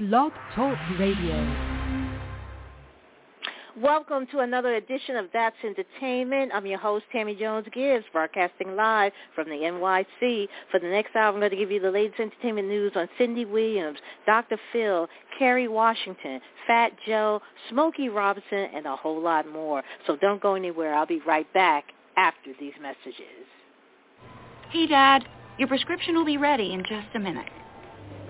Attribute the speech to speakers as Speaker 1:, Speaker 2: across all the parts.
Speaker 1: Blog Talk Radio.
Speaker 2: Welcome to another edition of That's Entertainment. I'm your host, Tammy Jones Gibbs, broadcasting live from the NYC. For the next hour, I'm going to give you the latest entertainment news on Cindy Williams, Dr. Phil, Kerry Washington, Fat Joe, Smokey Robinson, and a whole lot more. So don't go anywhere. I'll be right back after these messages.
Speaker 3: Hey, Dad. Your prescription will be ready in just a minute.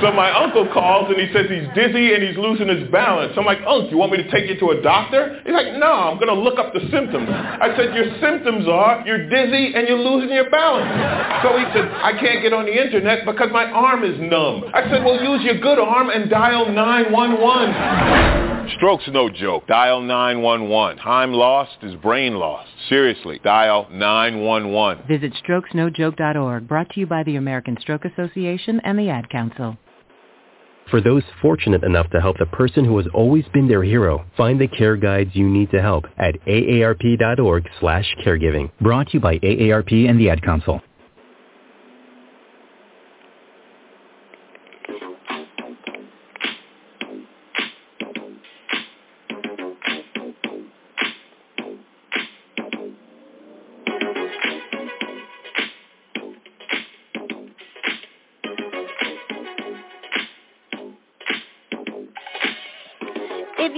Speaker 4: So my uncle calls and he says he's dizzy and he's losing his balance. I'm like, Uncle, you want me to take you to a doctor? He's like, no, I'm going to look up the symptoms. I said, your symptoms are you're dizzy and you're losing your balance. So he said, I can't get on the internet because my arm is numb. I said, well, use your good arm and dial 911.
Speaker 5: Stroke's no joke. Dial 911. Time lost is brain lost. Seriously, dial 911.
Speaker 1: Visit strokesnojoke.org, brought to you by the American Stroke Association and the Ad Council.
Speaker 6: For those fortunate enough to help the person who has always been their hero, find the care guides you need to help at aarp.org slash caregiving. Brought to you by AARP and the Ad Council.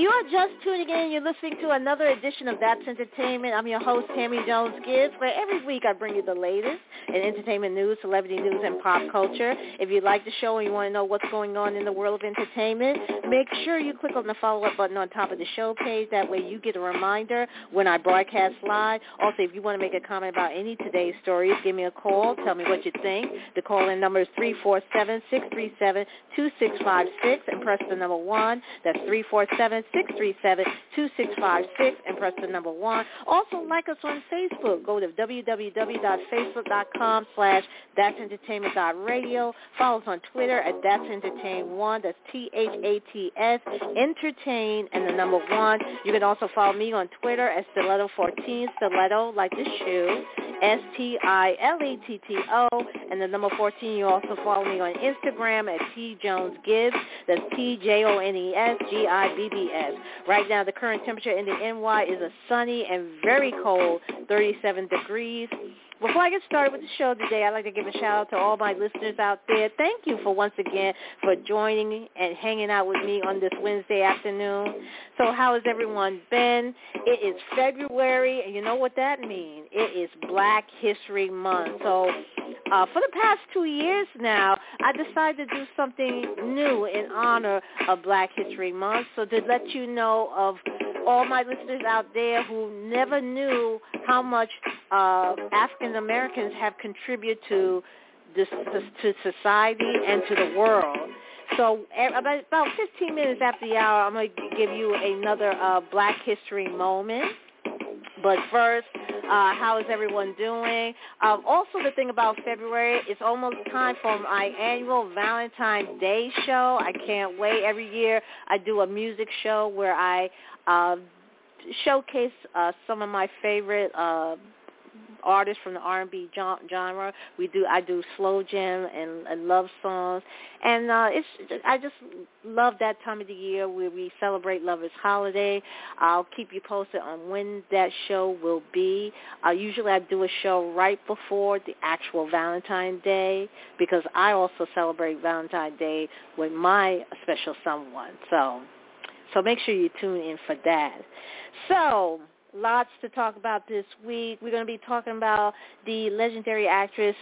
Speaker 2: You are just tuning in, you're listening to another edition of That's Entertainment. I'm your host, Tammy Jones Gibbs, where every week I bring you the latest in entertainment news, celebrity news, and pop culture. If you like the show and you want to know what's going on in the world of entertainment, make sure you click on the follow-up button on top of the show page. That way you get a reminder when I broadcast live. Also, if you want to make a comment about any today's stories, give me a call. Tell me what you think. The call-in number is 347-637-2656 and press the number 1. That's 347 637-2656 and press the number 1. Also, like us on Facebook. Go to www.facebook.com slash that's entertainment dot radio. Follow us on Twitter at that'sentertain1. That's T-H-A-T-S, entertain, and the number 1. You can also follow me on Twitter at Stiletto14, Stiletto, like the shoe, S-T-I-L-E-T-T-O, and the number 14. You also follow me on Instagram at T Jones Gibbs. That's T-J-O-N-E-S-G-I-B-B S. Right now, the current temperature in the NY is a sunny and very cold 37 degrees. Before I get started with the show today, I'd like to give a shout out to all my listeners out there. Thank you for once again for joining and hanging out with me on this Wednesday afternoon. So how has everyone been? It is February, and you know what that means. It is Black History Month. So uh, for the past two years now, I decided to do something new in honor of Black History Month. So to let you know of all my listeners out there who never knew how much uh, African Americans have contributed to this, to society and to the world. So about, about 15 minutes after the hour, I'm going to give you another uh, Black History moment. But first, uh, how is everyone doing? Um, also, the thing about February, it's almost time for my annual Valentine's Day show. I can't wait. Every year, I do a music show where I uh, showcase uh, some of my favorite uh, artists from the R&B genre. We do I do slow jam and, and love songs, and uh, it's I just love that time of the year where we celebrate Lovers Holiday. I'll keep you posted on when that show will be. Uh, usually I do a show right before the actual Valentine's Day because I also celebrate Valentine's Day with my special someone. So. So make sure you tune in for that. So lots to talk about this week. We're going to be talking about the legendary actress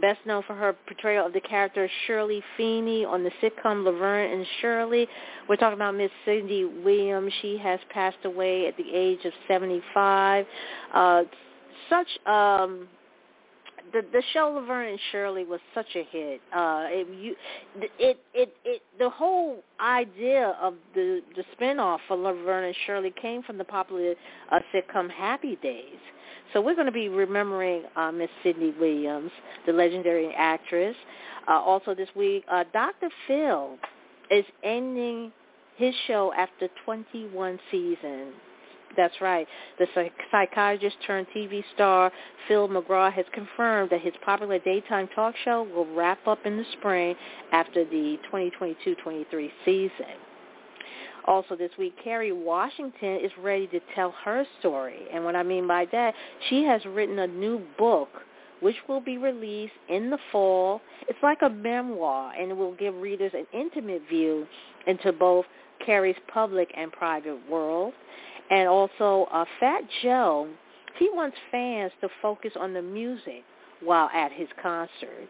Speaker 2: best known for her portrayal of the character Shirley Feeney on the sitcom Laverne and Shirley. We're talking about Miss Cindy Williams. She has passed away at the age of 75. Uh, such um, the the show Laverne and Shirley was such a hit. Uh, it you, it it it the whole idea of the the spinoff for Laverne and Shirley came from the popular uh, sitcom Happy Days. So we're going to be remembering uh, Miss Cindy Williams, the legendary actress. Uh, also this week, uh, Dr. Phil is ending his show after 21 seasons. That's right. The psychiatrist turned TV star Phil McGraw has confirmed that his popular daytime talk show will wrap up in the spring after the 2022-23 season. Also this week, Kerry Washington is ready to tell her story. And what I mean by that, she has written a new book which will be released in the fall. It's like a memoir, and it will give readers an intimate view into both Kerry's public and private world. And also, uh, Fat Joe, he wants fans to focus on the music while at his concert.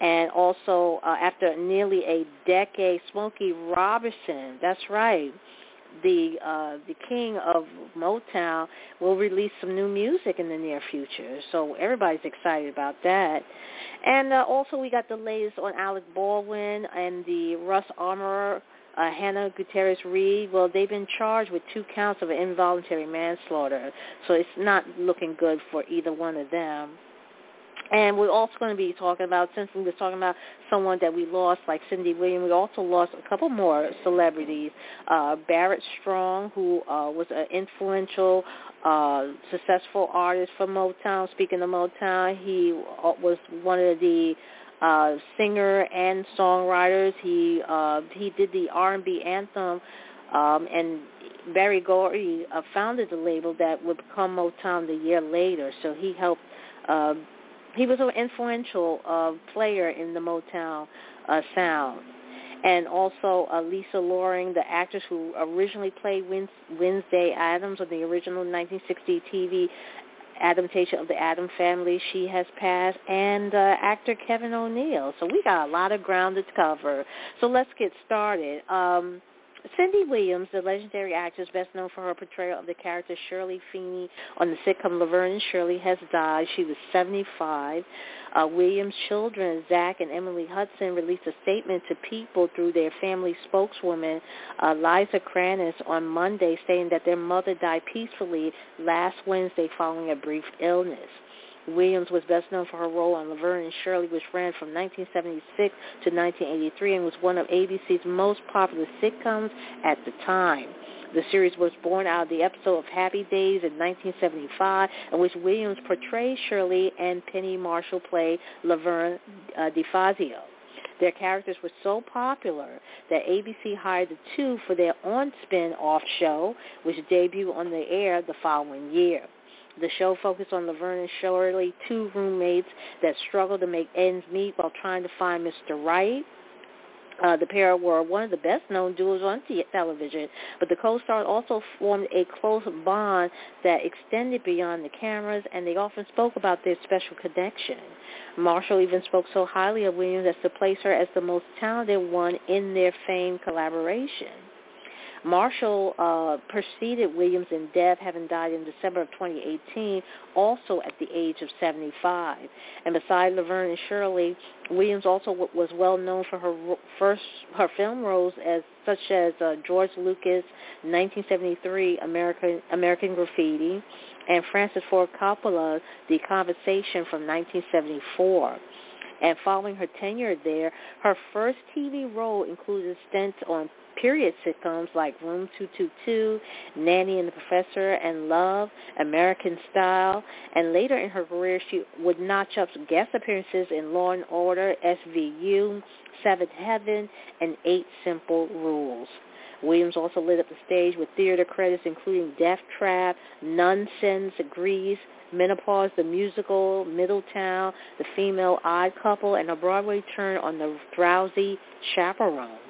Speaker 2: And also, uh, after nearly a decade, Smokey Robinson, that's right, the uh, the king of Motown will release some new music in the near future. So everybody's excited about that. And uh, also we got the latest on Alec Baldwin and the Rust Armorer, uh, Hannah Gutierrez Reed. Well, they've been charged with two counts of involuntary manslaughter. So it's not looking good for either one of them. And we're also going to be talking about, since we were talking about someone that we lost, like Cindy Williams, we also lost a couple more celebrities. Uh, Barrett Strong, who uh, was an influential, uh, successful artist for Motown. Speaking of Motown, he uh, was one of the uh, singer and songwriters. He uh, he did the R&B anthem, um, and Berry Gordy uh, founded the label that would become Motown the year later. So he helped. Uh, he was an influential uh, player in the Motown uh, sound. And also uh, Lisa Loring, the actress who originally played Wednesday Addams on the original 1960 TV adaptation of the Addams Family, she has passed, and uh, actor Kevin O'Neal. So we got a lot of ground to cover. So let's get started. Um, Cindy Williams, the legendary actress best known for her portrayal of the character Shirley Feeney on the sitcom Laverne and Shirley, has died. She was 75. Uh, Williams' children, Zach and Emily Hudson, released a statement to people through their family spokeswoman, uh, Liza Cranis, on Monday, saying that their mother died peacefully last Wednesday following a brief illness. Williams was best known for her role on Laverne and Shirley, which ran from 1976 to 1983 and was one of ABC's most popular sitcoms at the time. The series was born out of the episode of Happy Days in 1975, in which Williams portrayed Shirley and Penny Marshall played Laverne uh, DeFazio. Their characters were so popular that ABC hired the two for their on-spin-off show, which debuted on the air the following year. The show focused on Laverne and Shirley, two roommates that struggle to make ends meet while trying to find Mr. Right. Uh, the pair were one of the best-known duos on television, but the co-stars also formed a close bond that extended beyond the cameras, and they often spoke about their special connection. Marshall even spoke so highly of Williams as to place her as the most talented one in their famed collaboration. Marshall uh, preceded Williams in death, having died in December of 2018, also at the age of 75. And beside Laverne and Shirley, Williams also w- was well known for her first her film roles as such as uh, George Lucas' 1973 American American Graffiti and Francis Ford Coppola, The Conversation from 1974. And following her tenure there, her first TV role included stints on period sitcoms like Room 222, Nanny and the Professor, and Love, American Style, and later in her career she would notch up guest appearances in Law and Order, SVU, Seventh Heaven, and Eight Simple Rules. Williams also lit up the stage with theater credits including Death Trap, Nunsense, Grease, Menopause, the musical, Middletown, The Female Odd Couple, and a Broadway turn on The Drowsy Chaperone.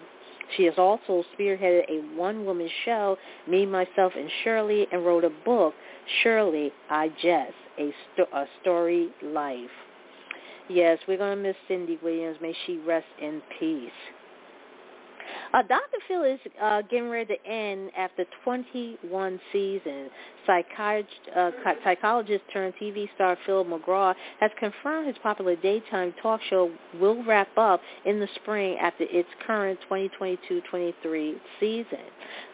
Speaker 2: She has also spearheaded a one-woman show, Me, Myself, and Shirley, and wrote a book, Shirley, I Jest, a, sto- a Story Life. Yes, we're going to miss Cindy Williams. May she rest in peace. Uh, Dr. Phil is uh, getting ready to end after 21 seasons. Uh, psychologist turned TV star Phil McGraw has confirmed his popular daytime talk show will wrap up in the spring after its current 2022-23 season.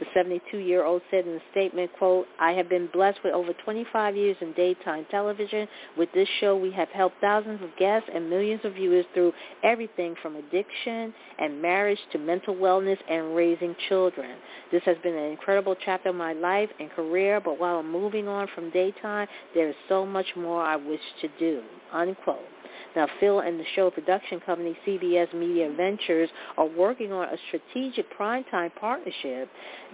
Speaker 2: The 72-year-old said in a statement, quote, I have been blessed with over 25 years in daytime television. With this show, we have helped thousands of guests and millions of viewers through everything from addiction and marriage to mental wellness and raising children. This has been an incredible chapter of my life and career, but while I'm moving on from daytime, there is so much more I wish to do, unquote. Now, Phil and the show production company CBS Media Ventures are working on a strategic primetime partnership,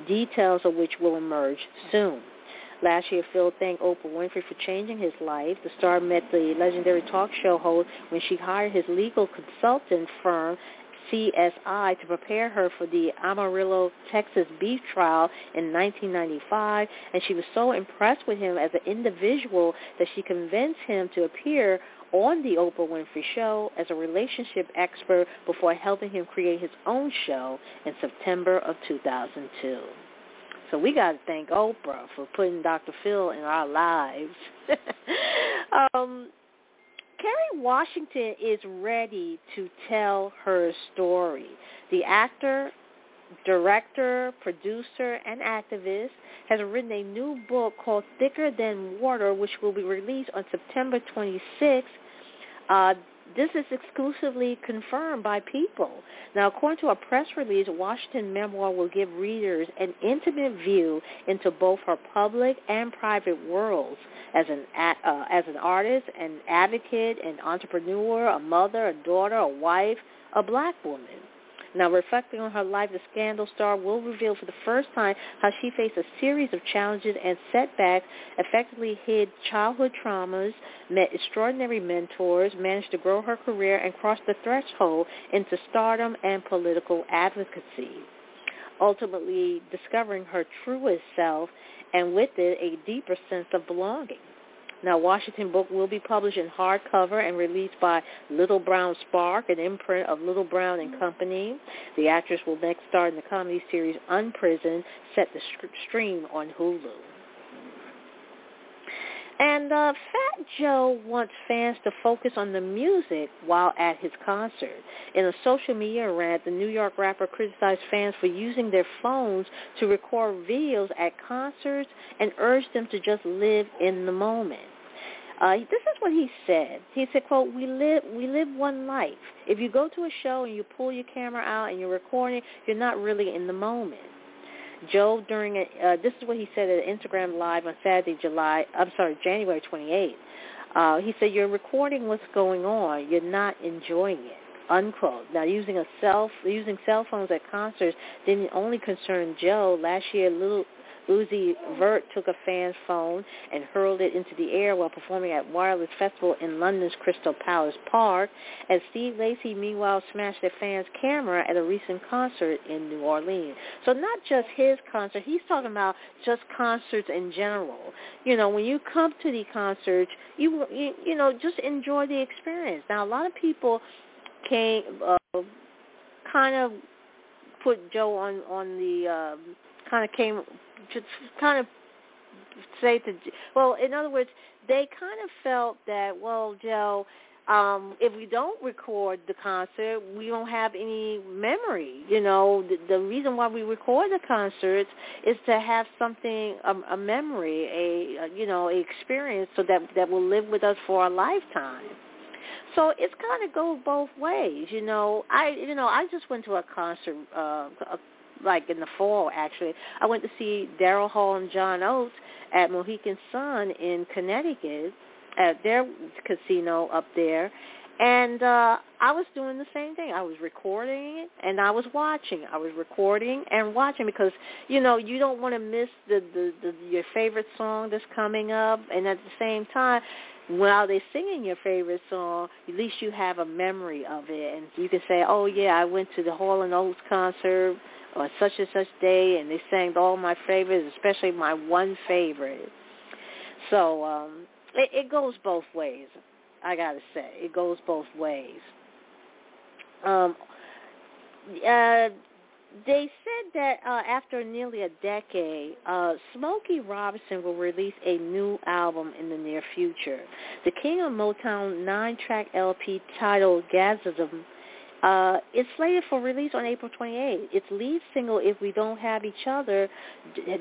Speaker 2: details of which will emerge soon. Last year, Phil thanked Oprah Winfrey for changing his life. The star met the legendary talk show host when she hired his legal consultant firm CSI to prepare her for the Amarillo, Texas beef trial in 1995, and she was so impressed with him as an individual that she convinced him to appear on the Oprah Winfrey Show as a relationship expert before helping him create his own show in September of 2002. So we got to thank Oprah for putting Dr. Phil in our lives. um, Kerry Washington is ready to tell her story. The actor, director, producer, and activist has written a new book called Thicker Than Water, which will be released on September 26th. Uh, this is exclusively confirmed by people. Now, according to a press release, Washington Memoir will give readers an intimate view into both her public and private worlds as an uh, as an artist, an advocate, an entrepreneur, a mother, a daughter, a wife, a black woman. Now, reflecting on her life, the Scandal star will reveal for the first time how she faced a series of challenges and setbacks, effectively hid childhood traumas, met extraordinary mentors, managed to grow her career, and crossed the threshold into stardom and political advocacy. Ultimately discovering her truest self and with it a deeper sense of belonging. Now, Washington book will be published in hardcover and released by Little Brown Spark, an imprint of Little Brown and Company. The actress will next star in the comedy series Unprisoned, set to stream on Hulu. And uh, Fat Joe wants fans to focus on the music while at his concert. In a social media rant, the New York rapper criticized fans for using their phones to record videos at concerts and urged them to just live in the moment. Uh, this is what he said. He said, "quote We live we live one life. If you go to a show and you pull your camera out and you're recording, you're not really in the moment." Joe during a, uh, this is what he said at Instagram Live on Saturday, July. I'm sorry, January 28th. Uh, he said, "You're recording what's going on. You're not enjoying it." Unquote. Now, using a cell using cell phones at concerts didn't only concern Joe. Last year, little Uzi Vert took a fan's phone and hurled it into the air while performing at Wireless Festival in London's Crystal Palace Park. And Steve Lacy, meanwhile, smashed a fan's camera at a recent concert in New Orleans. So not just his concert. He's talking about just concerts in general. You know, when you come to the concerts, you you, you know just enjoy the experience. Now, a lot of people came uh, kind of put Joe on on the uh, kind of came to kind of say to well in other words they kind of felt that well joe um if we don't record the concert we don't have any memory you know? The, the reason why we record the concerts is to have something a, a memory a, a you know a experience so that that will live with us for a lifetime. So it's kind of goes both ways you know? I you know i just went to a concert uh a like in the fall actually. I went to see Daryl Hall and John Oates at Mohegan Sun in Connecticut at their casino up there. And uh I was doing the same thing. I was recording and I was watching. I was recording and watching because you know you don't want to miss the, the the your favorite song that's coming up, and at the same time, while they're singing your favorite song, at least you have a memory of it, and you can say, "Oh yeah, I went to the Hall and Oates concert on such and such day, and they sang all my favorites, especially my one favorite. So um, it, it goes both ways. I gotta say, it goes both ways. Um, uh, they said that uh, after nearly a decade, uh, Smokey Robinson will release a new album in the near future. The King of Motown nine-track LP titled Gasms uh, is slated for release on April 28th. Its lead single, If We Don't Have Each Other,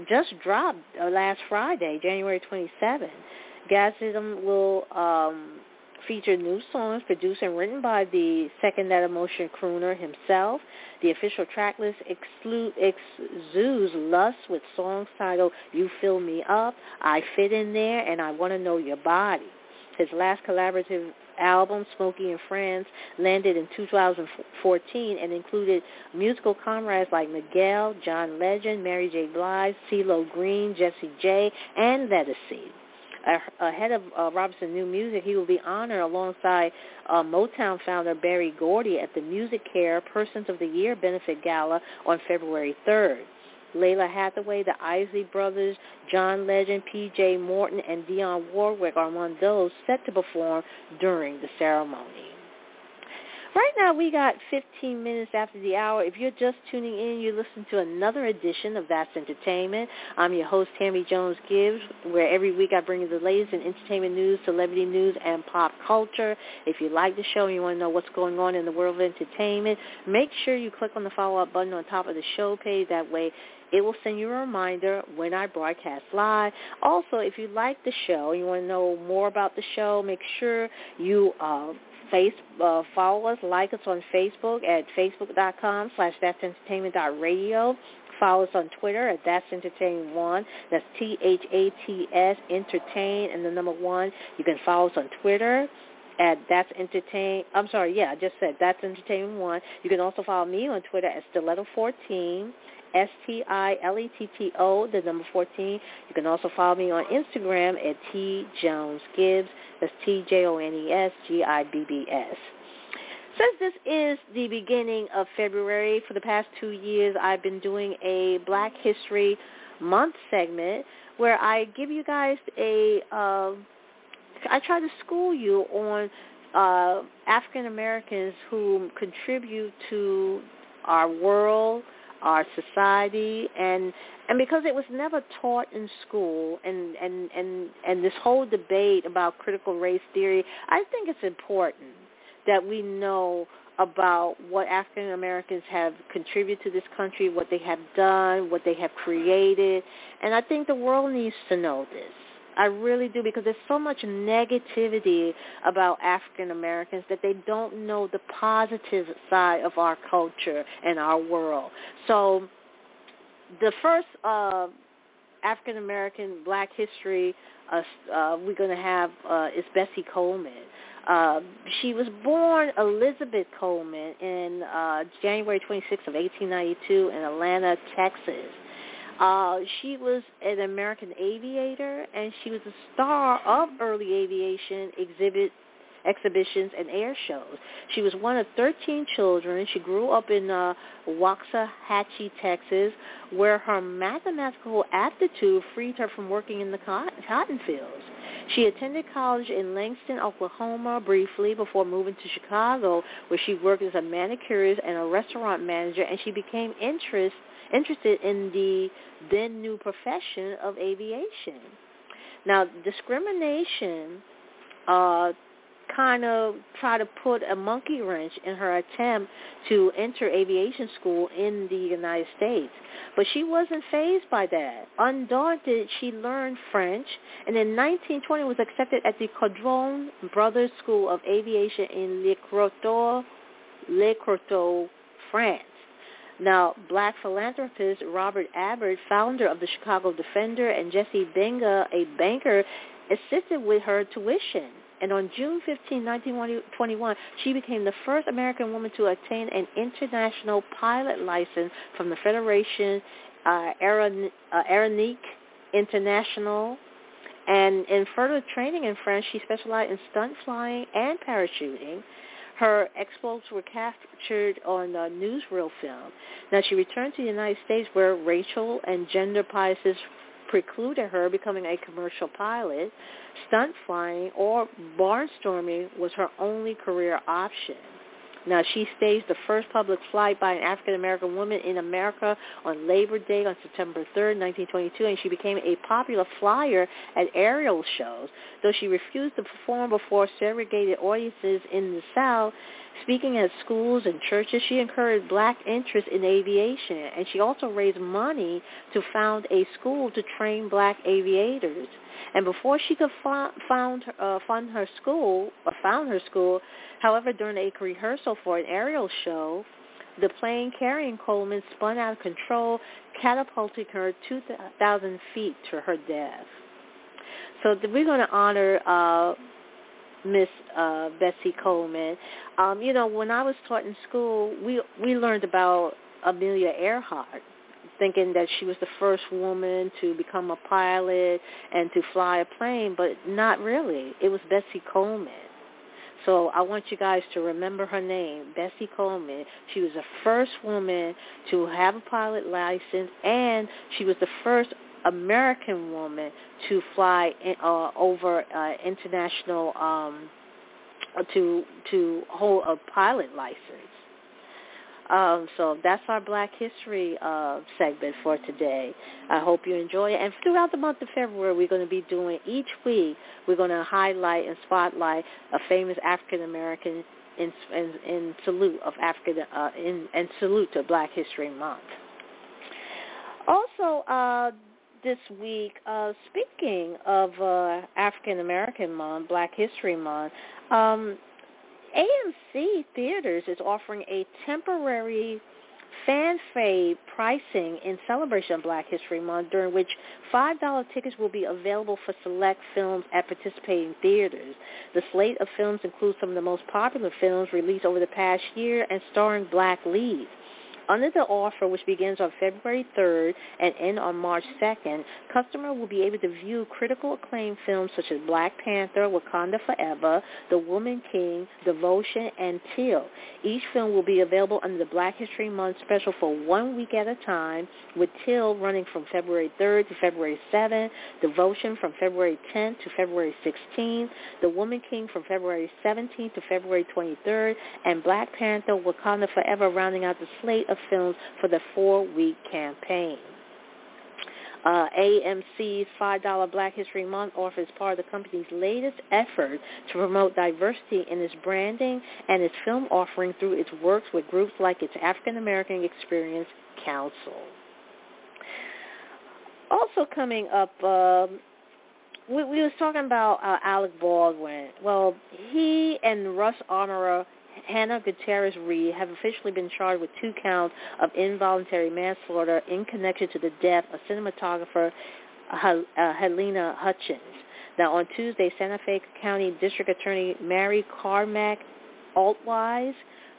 Speaker 2: just dropped uh, last Friday, January 27th. Gasms will um, feature new songs produced and written by the Second That Emotion crooner himself. The official track list exudes lust with songs titled You Fill Me Up, I Fit In There, and I Want to Know Your Body. His last collaborative album, Smokey and Friends, landed in 2014 and included musical comrades like Miguel, John Legend, Mary J. Blige, CeeLo Green, Jessie J, and Ledisi ahead of uh, Robinson's new music, he will be honored alongside uh, Motown founder Berry Gordy at the Music Care Persons of the Year benefit gala on February 3rd. Lalah Hathaway, the Isley Brothers, John Legend, P.J. Morton, and Dionne Warwick are among those set to perform during the ceremony. Right now we got 15 minutes after the hour. If you're just tuning in, you listen to another edition of That's Entertainment. I'm your host, Tammy Jones Gibbs, where every week I bring you the latest in entertainment news, celebrity news, and pop culture. If you like the show and you want to know what's going on in the world of entertainment, make sure you click on the follow-up button on top of the show page. That way it will send you a reminder when I broadcast live. Also, if you like the show you want to know more about the show, make sure you uh, face, uh, follow us, like us on Facebook at facebook.com slash that'sentertainment.radio. Follow us on Twitter at That's Entertain One. That's T-H-A-T-S, Entertain, and the number one. You can follow us on Twitter at That's Entertain. I'm sorry, yeah, I just said That's Entertain One. You can also follow me on Twitter at Stiletto14. S-T-I-L-E-T-T-O, the number 14. You can also follow me on Instagram at T Jones Gibbs. That's T-J-O-N-E-S-G-I-B-B-S. Since this is the beginning of February, for the past two years, I've been doing a Black History Month segment where I give you guys a, uh, I try to school you on uh, African Americans who contribute to our world, our society and and because it was never taught in school and and and and this whole debate about critical race theory i think it's important that we know about what African Americans have contributed to this country, what they have done, what they have created, and I think the world needs to know this. I really do because there's so much negativity about African Americans that they don't know the positive side of our culture and our world. So the first uh, African American Black History uh, uh, we're going to have uh, is Bessie Coleman. Uh, she was born Elizabeth Coleman in uh, January 26th of 1892 in Atlanta, Texas. Uh, she was an American aviator, and she was a star of early aviation exhibit exhibitions and air shows. She was one of 13 children. She grew up in uh, Waxahachie, Texas, where her mathematical aptitude freed her from working in the cotton fields. She attended college in Langston, Oklahoma briefly before moving to Chicago, where she worked as a manicurist and a restaurant manager, and she became interest, interested in the then new profession of aviation. Now, discrimination uh, kind of tried to put a monkey wrench in her attempt to enter aviation school in the United States. But she wasn't phased by that. Undaunted, she learned French, and in 1920 was accepted at the Caudron Brothers School of Aviation in Le Crotoy, Le Crotoy, France. Now, black philanthropist Robert Abbott, founder of the Chicago Defender, and Jesse Binga, a banker, assisted with her tuition. And on June 15, 1921, she became the first American woman to attain an international pilot license from the Federation uh, uh, Aeronautique International. And in further training in France, she specialized in stunt flying and parachuting. Her exploits were captured on a newsreel film. Now she returned to the United States where racial and gender biases precluded her becoming a commercial pilot. Stunt flying or barnstorming was her only career option. Now, she staged the first public flight by an African-American woman in America on Labor Day on September 3rd, 1922, and she became a popular flyer at aerial shows. Though she refused to perform before segregated audiences in the South, Speaking at schools and churches, she encouraged black interest in aviation, and she also raised money to found a school to train black aviators. And before she could found, uh, fund her school, or found her school, however, during a rehearsal for an aerial show, the plane carrying Coleman spun out of control, catapulting her 2,000 feet to her death. So we're going to honor uh, Miss uh, Bessie Coleman. Um, you know, when I was taught in school, we we learned about Amelia Earhart, thinking that she was the first woman to become a pilot and to fly a plane, but not really. It was Bessie Coleman. So I want you guys to remember her name, Bessie Coleman. She was the first woman to have a pilot license, and she was the first American woman to fly uh, over uh, international um, to to hold a pilot license. Um, so that's our Black History uh, segment for today. I hope you enjoy it. And throughout the month of February, we're going to be doing each week. We're going to highlight and spotlight a famous African American in, in, in, salute of African uh, in, and salute to Black History Month. Also, uh, this week, uh, speaking of uh, African American Month, Black History Month, um, AMC Theaters is offering a temporary fan fade pricing in celebration of Black History Month, during which $5 tickets will be available for select films at participating theaters. The slate of films includes some of the most popular films released over the past year and starring black leads. Under the offer, which begins on February 3rd and ends on March 2nd, customers will be able to view critical acclaim films such as Black Panther, Wakanda Forever, The Woman King, Devotion, and Till. Each film will be available under the Black History Month special for one week at a time, with Till running from February 3rd to February 7th, Devotion from February 10th to February 16th, The Woman King from February 17th to February 23rd, and Black Panther, Wakanda Forever rounding out the slate of films for the four-week campaign. Uh, AMC's $5 Black History Month offer is part of the company's latest effort to promote diversity in its branding and its film offering through its works with groups like its African American Experience Council. Also coming up, um, we, we was talking about uh, Alec Baldwin. Well, he and Rust Armorer Hannah Gutierrez Reed have officially been charged with two counts of involuntary manslaughter in connection to the death of cinematographer uh, Halyna Hutchins. Now, on Tuesday, Santa Fe County District Attorney Mary Carmack Altwies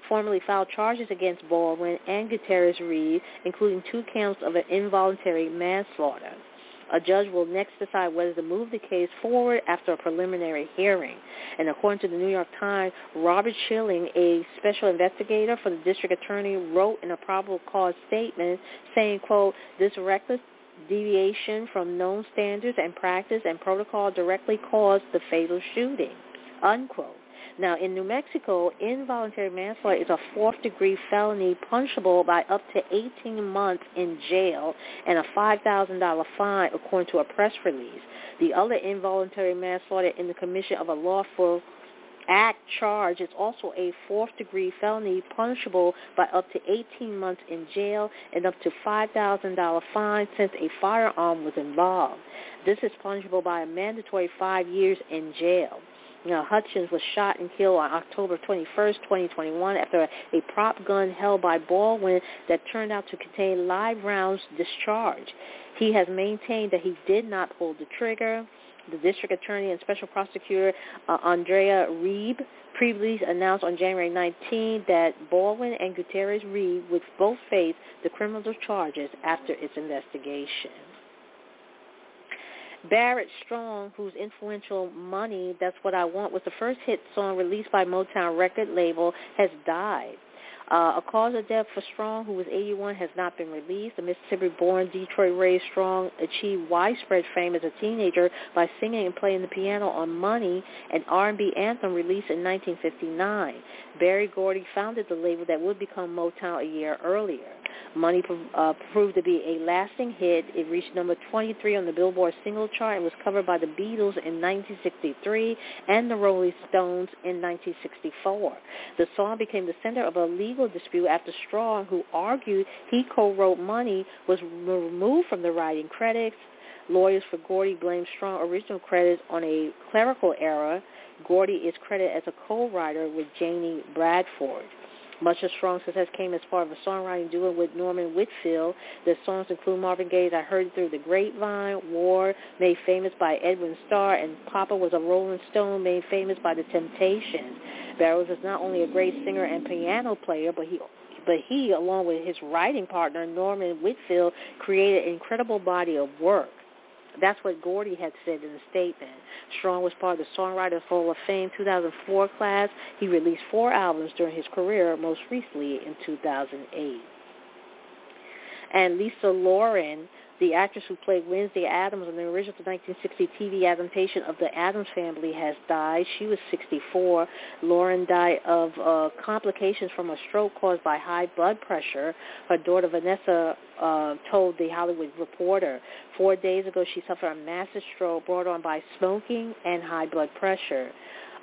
Speaker 2: formally filed charges against Baldwin and Gutierrez Reed, including two counts of involuntary manslaughter. A judge will next decide whether to move the case forward after a preliminary hearing. And according to the New York Times, Robert Shilling, a special investigator for the district attorney, wrote in a probable cause statement saying, quote, this reckless deviation from known standards and practice and protocol directly caused the fatal shooting, unquote. Now, in New Mexico, involuntary manslaughter is a fourth-degree felony punishable by up to 18 months in jail and a $5,000 fine, according to a press release. The other involuntary manslaughter in the commission of a lawful act charge is also a fourth-degree felony punishable by up to 18 months in jail and up to $5,000 fine since a firearm was involved. This is punishable by a mandatory five years in jail. You know, Hutchins was shot and killed on October 21st, 2021 after a, a prop gun held by Baldwin that turned out to contain live rounds discharged. He has maintained that he did not pull the trigger. The district attorney and special prosecutor uh, Andrea Reeb previously announced on January 19 that Baldwin and Gutierrez Reed would both face the criminal charges after its investigation. Barrett Strong, whose influential Money, That's What I Want was the first hit song released by Motown record label, has died. Uh, a cause of death for Strong, who was 81, has not been released. The Mississippi-born Detroit-raised Strong achieved widespread fame as a teenager by singing and playing the piano on Money, an R&B anthem released in 1959. Berry Gordy founded the label that would become Motown a year earlier. Money uh, proved to be a lasting hit. It reached number 23 on the Billboard single chart and was covered by the Beatles in 1963 and the Rolling Stones in 1964. The song became the center of a legal dispute after Strong, who argued he co-wrote Money, was removed from the writing credits. Lawyers for Gordy blamed Strong original credits on a clerical error. Gordy is credited as a co-writer with Janie Bradford. Much of Strong's success came as part of a songwriting duo with Norman Whitfield. The songs include Marvin Gaye's I Heard Through the Grapevine, War, made famous by Edwin Starr, and Papa was a Rolling Stone, made famous by The Temptations. Barrows is not only a great singer and piano player, but he but he, along with his writing partner Norman Whitfield, created an incredible body of work. That's what Gordy had said in the statement. Strong was part of the Songwriters Hall of Fame 2004 class. He released four albums during his career, most recently in 2008. And Lisa Loring the actress who played Wednesday Addams in the original 1960 TV adaptation of The Addams Family has died. She was 64. Loring died of uh, complications from a stroke caused by high blood pressure. Her daughter Vanessa uh, told The Hollywood Reporter. Four days ago, she suffered a massive stroke brought on by smoking and high blood pressure.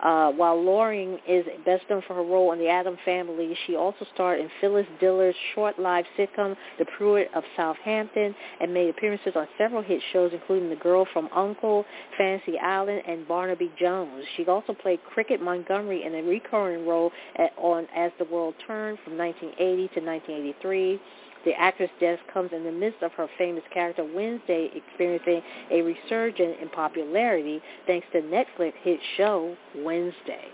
Speaker 2: Uh, while Loring is best known for her role in The Addams Family, she also starred in Phyllis Diller's short-lived sitcom The Pruitt of Southampton and made appearances on several hit shows, including The Girl from U.N.C.L.E., Fantasy Island, and Barnaby Jones. She also played Cricket Montgomery in a recurring role at, on As the World Turned from 1980 to 1983. The actress' death comes in the midst of her famous character Wednesday experiencing a resurgence in popularity thanks to Netflix hit show Wednesday.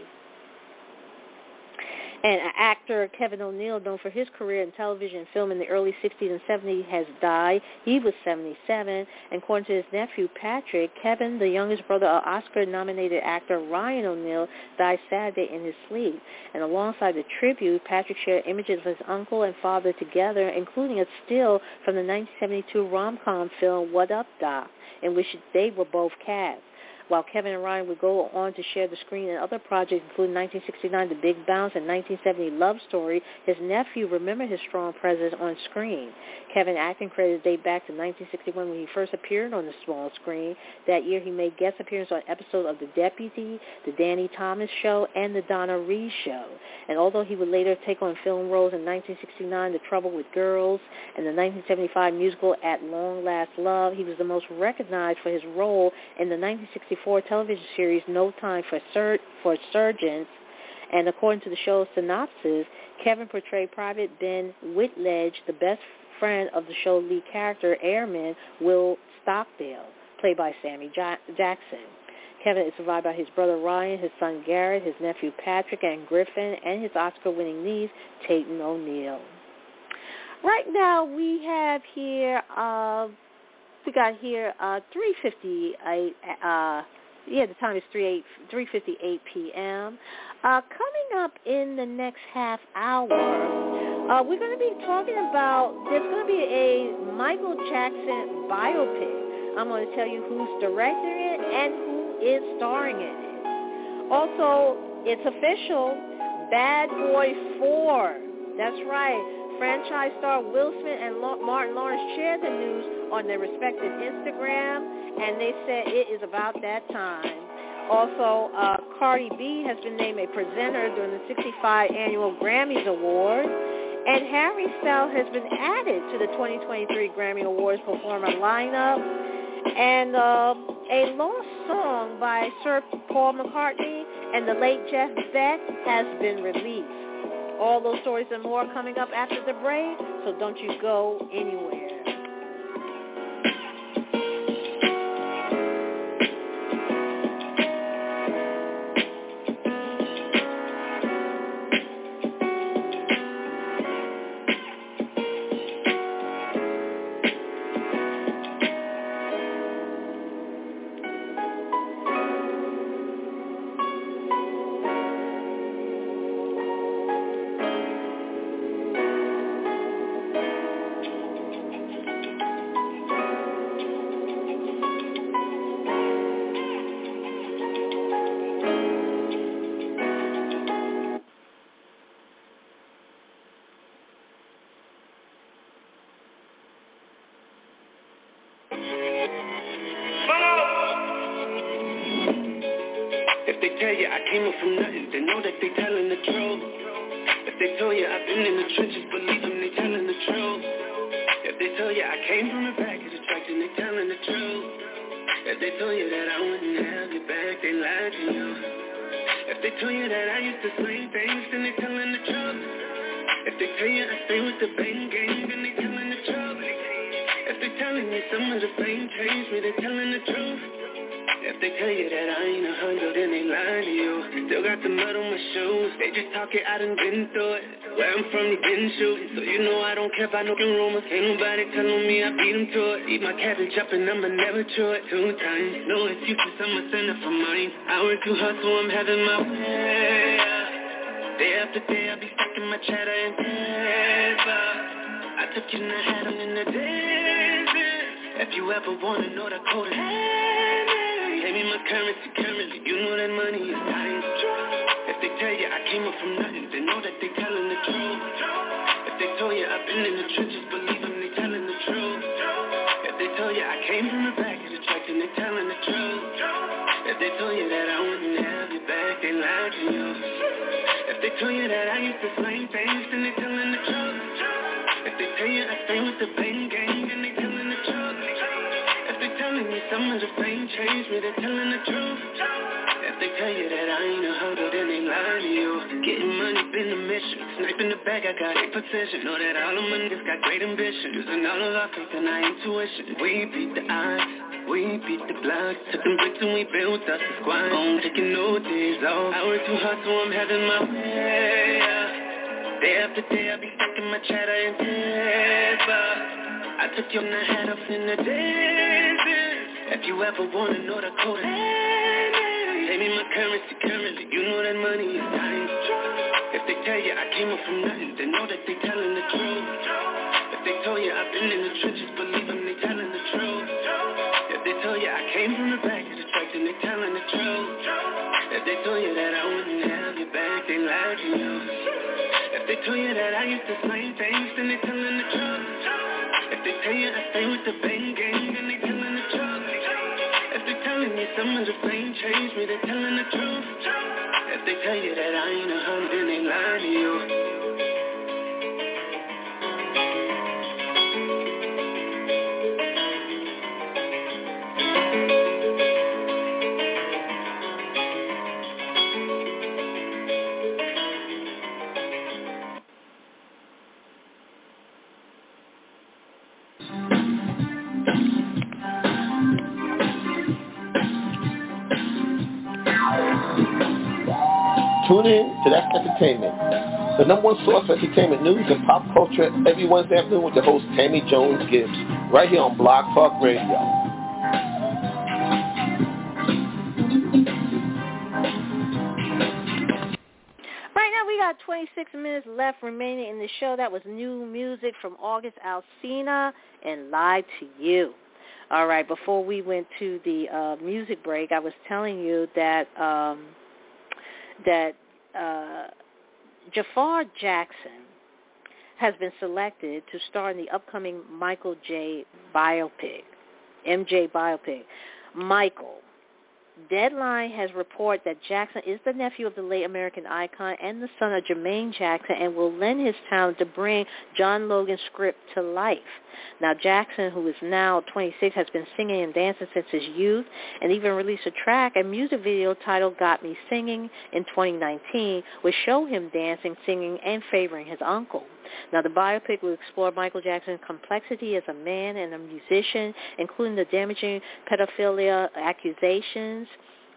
Speaker 2: And actor Kevin O'Neal, known for his career in television and film in the early 60s and 70s, has died. He was 77. And according to his nephew Patrick, Kevin, the youngest brother of Oscar-nominated actor Ryan O'Neal, died Saturday in his sleep. And alongside the tribute, Patrick shared images of his uncle and father together, including a still from the 1972 rom-com film What Up Doc, in which they were both cast while Kevin and Ryan would go on to share the screen in other projects, including 1969 The Big Bounce and 1970 Love Story, his nephew remembered his strong presence on screen. Kevin acting credits date back to 1961 when he first appeared on the small screen. That year he made guest appearances on episodes of The Deputy, The Danny Thomas Show, and The Donna Reed Show. And although he would later take on film roles in 1969 The Trouble with Girls and the 1975 musical At Long Last Love, he was the most recognized for his role in the 1960 1964 television series No Time for, Sur- for Sergeants, and according to the show's synopsis, Kevin portrayed Private Ben Whitledge, the best friend of the show's lead character, Airman Will Stockdale, played by Sammy ja- Jackson. Kevin is survived by his brother Ryan, his son Garrett, his nephew Patrick and Griffin, and his Oscar-winning niece, Tatum O'Neal. Right now we have here uh, we got here uh, 3:58. Uh, yeah, the time is 3 3:58 p.m. Uh, coming up in the next half hour, uh, we're going to be talking about. There's going to be a Michael Jackson biopic. I'm going to tell you who's directing it and who is starring in it. Also, it's official. Bad Boy 4. That's right franchise star Will Smith and Martin Lawrence shared the news on their respective Instagram, and they said it is about that time. Also, uh, Cardi B has been named a presenter during the 65 annual Grammys Awards, and Harry Styles has been added to the 2023 Grammy Awards performer lineup. And uh, a lost song by Sir Paul McCartney and the late Jeff Beck has been released. All those stories and more coming up after the break, so don't you go anywhere.
Speaker 7: You up from nothing, they know that they telling the truth. If they tell you I've been in the trenches, believe them, they telling the truth. If they tell you I came from the back of the track, they telling the truth. If they tell you that I wouldn't have your back, they lied to you. If they tell you that I used to sling things, then they telling the truth. If they tell you I stay with the bang gang, then they telling the truth. If they telling you some of the fame changed me, they telling the truth. If they tell you that I ain't a hundred, then they lying to you. Still got the mud on my shoes. They just talk it, I done been through it. Where I'm from, they didn't shoot. So you know I don't care about no rumors. Ain't nobody telling me I beat them to it. Eat my cabbage up and I'ma never chew it. Two times, no excuses, I'm a sinner for mine. I work too hard, so I'm having my way. Day after day, I be stacking my cheddar and paper. I took you in the hat, I'm in the desert. If you ever wanna know the code Me my currency currently, you know that money is dying. If they tell you I came up from nothing, they know that they telling the truth. If they told you I've been in the trenches, believe them, they telling the truth. If they tell you I came from the back of the track, then they telling the truth. If they told you that I wouldn't have your back, they lied to you. If they tell you that I used to slang things, then they telling the truth. If they tell you I stay with the bang telling you some of the fame changed me, they're telling the truth. If they tell you that I ain't a hugger, then they lie to you. Getting money been the mission. Sniping the bag, I got a position. Know that all of my niggas got great ambition. Using all of our faith and our intuition. We beat the odds. We beat the blocks, took them bricks and we built us a squad. I'm taking no days off. I work too hard, so I'm having my way. Yeah. Day after day, I be stacking my cheddar and paper. I took your hat off in the desert. If you ever wanna know the code, pay me my currency currently. You know that money is time. If they tell you I came up from nothing, they know that they telling the truth. If they told you I've been in the trenches, believe them, they telling the truth. If they tell you I came from the back of the track, then they telling the truth. If they told you that I wouldn't have your back, they lied to you. If they tell you that I used to slang things, then they telling the truth. If they tell you I stay with the bang gang, then they telling the truth. Telling you some of the fame changed me, they're telling the truth. If they tell you that I ain't a hundred, then they lie to you.
Speaker 8: Tune in to That's Entertainment, the number one source for entertainment news and pop culture every Wednesday afternoon with your host Tammy Jones Gibbs, right here on Blog Talk Radio.
Speaker 2: Right now we got 26 minutes left remaining in the show. That was new music from August Alsina and Lie to You. All right, before we went to the uh, music break, I was telling you that um, that uh, Jafar Jackson has been selected to star in the upcoming Michael J. biopic, MJ biopic. Michael. Deadline has reported that Jackson is the nephew of the late American icon and the son of Jermaine Jackson and will lend his talent to bring John Logan's script to life. Now, Jackson, who is now 26, has been singing and dancing since his youth and even released a track and music video titled Got Me Singing in 2019, which showed him dancing, singing, and favoring his uncle. Now, the biopic will explore Michael Jackson's complexity as a man and a musician, including the damaging pedophilia accusations.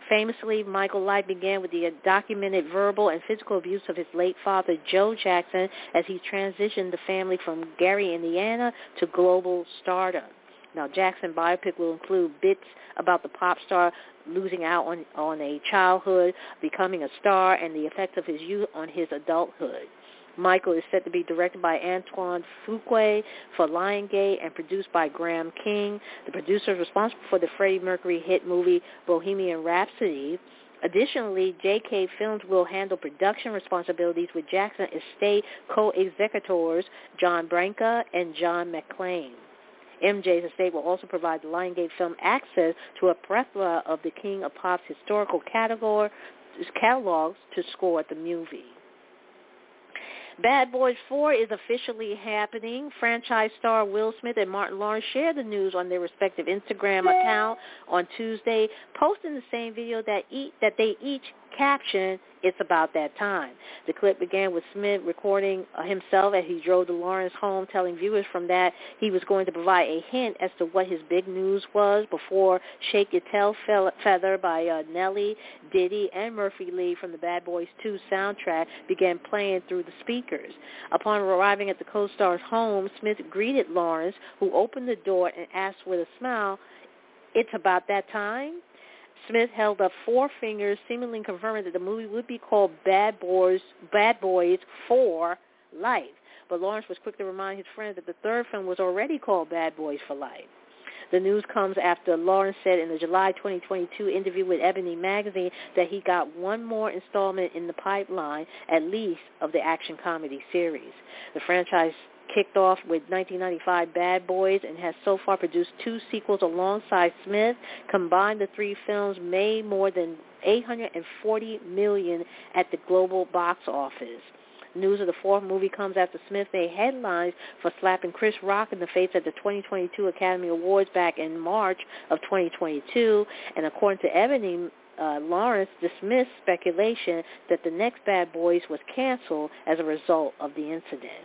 Speaker 2: Famously, Michael Light began with the documented verbal and physical abuse of his late father, Joe Jackson, as he transitioned the family from Gary, Indiana, to global stardom. Now, Jackson biopic will include bits about the pop star losing out on, on a childhood, becoming a star, and the effects of his youth on his adulthood. Michael is set to be directed by Antoine Fuqua for Lionsgate and produced by Graham King. The producer is responsible for the Freddie Mercury hit movie Bohemian Rhapsody. Additionally, GK Films will handle production responsibilities with Jackson Estate co-executors John Branca and John McClain. MJ's estate will also provide the Lionsgate film access to a plethora of the King of Pop's historical category, catalogs to score the movie. Bad Boys 4 is officially happening. Franchise star Will Smith and Martin Lawrence shared the news on their respective Instagram account on Tuesday, posting the same video that, e- that they each caption, it's about that time. The clip began with Smith recording himself as he drove to Lawrence home, telling viewers from that he was going to provide a hint as to what his big news was before Shake Your Tail Feather by uh, Nelly, Diddy, and Murphy Lee from the Bad Boys 2 soundtrack began playing through the speakers. Upon arriving at the co-star's home, Smith greeted Lawrence, who opened the door and asked with a smile, it's about that time? Smith held up four fingers, seemingly confirming that the movie would be called Bad Boys, Bad Boys for Life. But Lawrence was quick to remind his friend that the third film was already called Bad Boys for Life. The news comes after Lawrence said in the July 2022 interview with Ebony Magazine that he got one more installment in the pipeline, at least, of the action comedy series. The franchise kicked off with 1995 Bad Boys and has so far produced two sequels alongside Smith. Combined, the three films made more than 840 million at the global box office. News of the fourth movie comes after Smith made headlines for slapping Chris Rock in the face at the 2022 Academy Awards back in March of 2022. And according to Ebony, uh, Lawrence dismissed speculation that the next Bad Boys was canceled as a result of the incident.